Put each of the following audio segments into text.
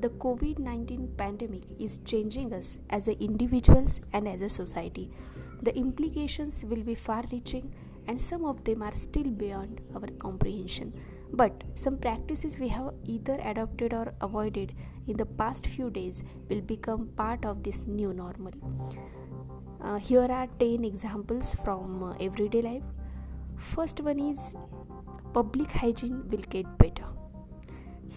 the COVID 19 pandemic is changing us as individuals and as a society. The implications will be far reaching, and some of them are still beyond our comprehension. But some practices we have either adopted or avoided in the past few days will become part of this new normal. Uh, here are 10 examples from uh, everyday life. First one is public hygiene will get better.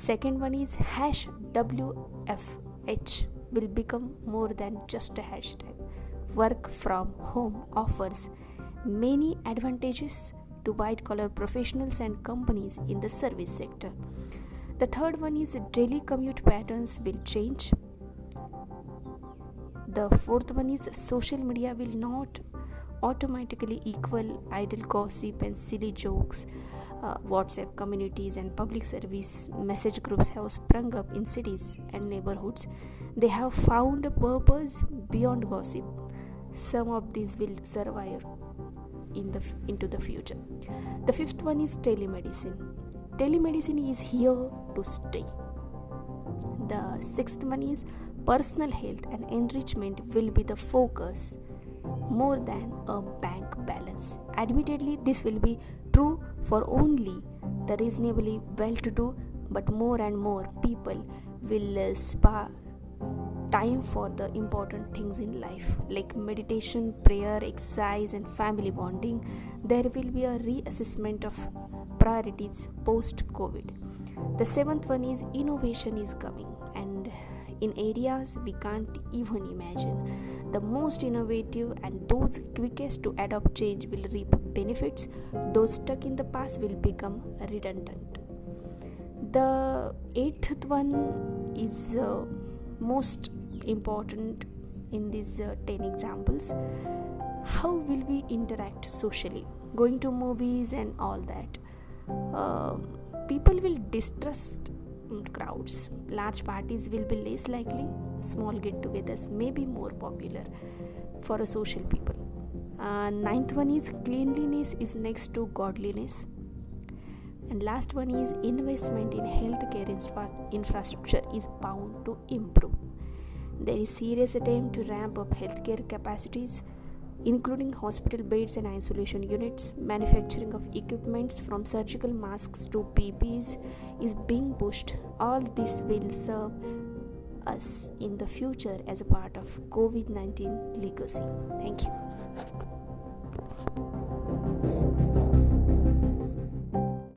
Second one is hash WFH will become more than just a hashtag. Work from home offers many advantages to white collar professionals and companies in the service sector. The third one is daily commute patterns will change. The fourth one is social media will not automatically equal idle gossip and silly jokes. Uh, WhatsApp communities and public service message groups have sprung up in cities and neighborhoods. They have found a purpose beyond gossip. Some of these will survive into the future the fifth one is telemedicine telemedicine is here to stay the sixth one is personal health and enrichment will be the focus more than a bank balance. Admittedly this will be true for only the reasonably well to do but more and more people will uh, spa time for the important things in life like meditation, prayer, exercise, and family bonding, there will be a reassessment of priorities post COVID. The seventh one is innovation is coming, in areas we can't even imagine. The most innovative and those quickest to adopt change will reap benefits, those stuck in the past will become redundant. The eighth one is uh, most important in these uh, 10 examples how will we interact socially going to movies and all that uh, people will distrust crowds. Large parties will be less likely. Small get-togethers may be more popular for a social people. Uh, ninth one is cleanliness is next to godliness. And last one is investment in healthcare infrastructure is bound to improve. There is serious attempt to ramp up healthcare capacities, including hospital beds and isolation units. Manufacturing of equipments from surgical masks to PPEs is being pushed. All this will serve us in the future as a part of COVID 19 legacy. Thank you.